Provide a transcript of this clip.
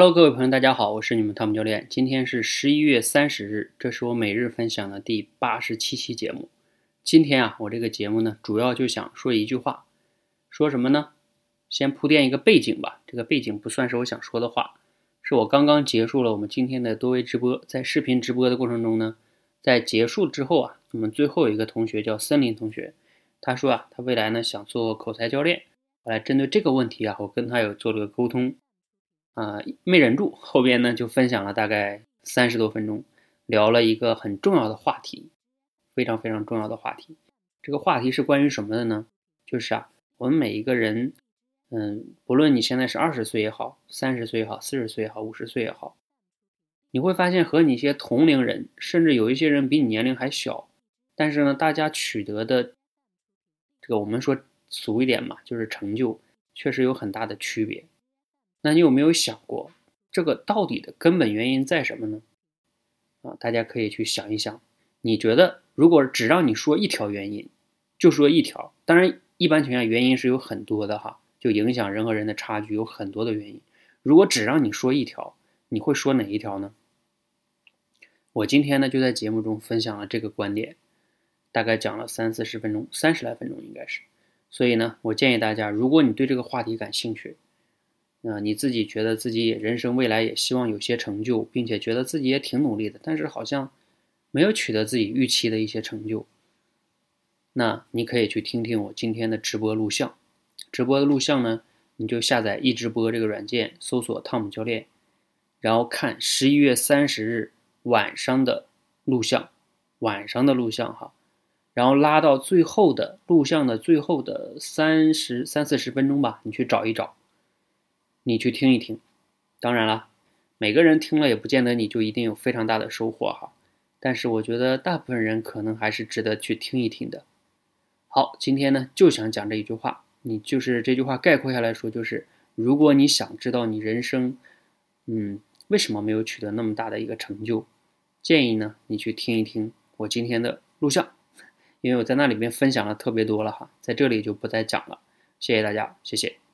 Hello，各位朋友，大家好，我是你们汤姆教练。今天是十一月三十日，这是我每日分享的第八十七期节目。今天啊，我这个节目呢，主要就想说一句话，说什么呢？先铺垫一个背景吧。这个背景不算是我想说的话，是我刚刚结束了我们今天的多维直播，在视频直播的过程中呢，在结束之后啊，我们最后一个同学叫森林同学，他说啊，他未来呢想做口才教练。后来针对这个问题啊，我跟他有做了个沟通。啊，没忍住，后边呢就分享了大概三十多分钟，聊了一个很重要的话题，非常非常重要的话题。这个话题是关于什么的呢？就是啊，我们每一个人，嗯，不论你现在是二十岁也好，三十岁也好，四十岁也好，五十岁也好，你会发现和你一些同龄人，甚至有一些人比你年龄还小，但是呢，大家取得的这个我们说俗一点嘛，就是成就，确实有很大的区别。那你有没有想过，这个到底的根本原因在什么呢？啊，大家可以去想一想。你觉得，如果只让你说一条原因，就说一条。当然，一般情况下原因是有很多的哈，就影响人和人的差距有很多的原因。如果只让你说一条，你会说哪一条呢？我今天呢就在节目中分享了这个观点，大概讲了三四十分钟，三十来分钟应该是。所以呢，我建议大家，如果你对这个话题感兴趣，啊，你自己觉得自己人生未来也希望有些成就，并且觉得自己也挺努力的，但是好像没有取得自己预期的一些成就。那你可以去听听我今天的直播录像。直播的录像呢，你就下载易直播这个软件，搜索汤姆教练，然后看十一月三十日晚上的录像，晚上的录像哈，然后拉到最后的录像的最后的三十三四十分钟吧，你去找一找。你去听一听，当然了，每个人听了也不见得你就一定有非常大的收获哈。但是我觉得大部分人可能还是值得去听一听的。好，今天呢就想讲这一句话，你就是这句话概括下来说就是：如果你想知道你人生，嗯，为什么没有取得那么大的一个成就，建议呢你去听一听我今天的录像，因为我在那里面分享了特别多了哈，在这里就不再讲了。谢谢大家，谢谢。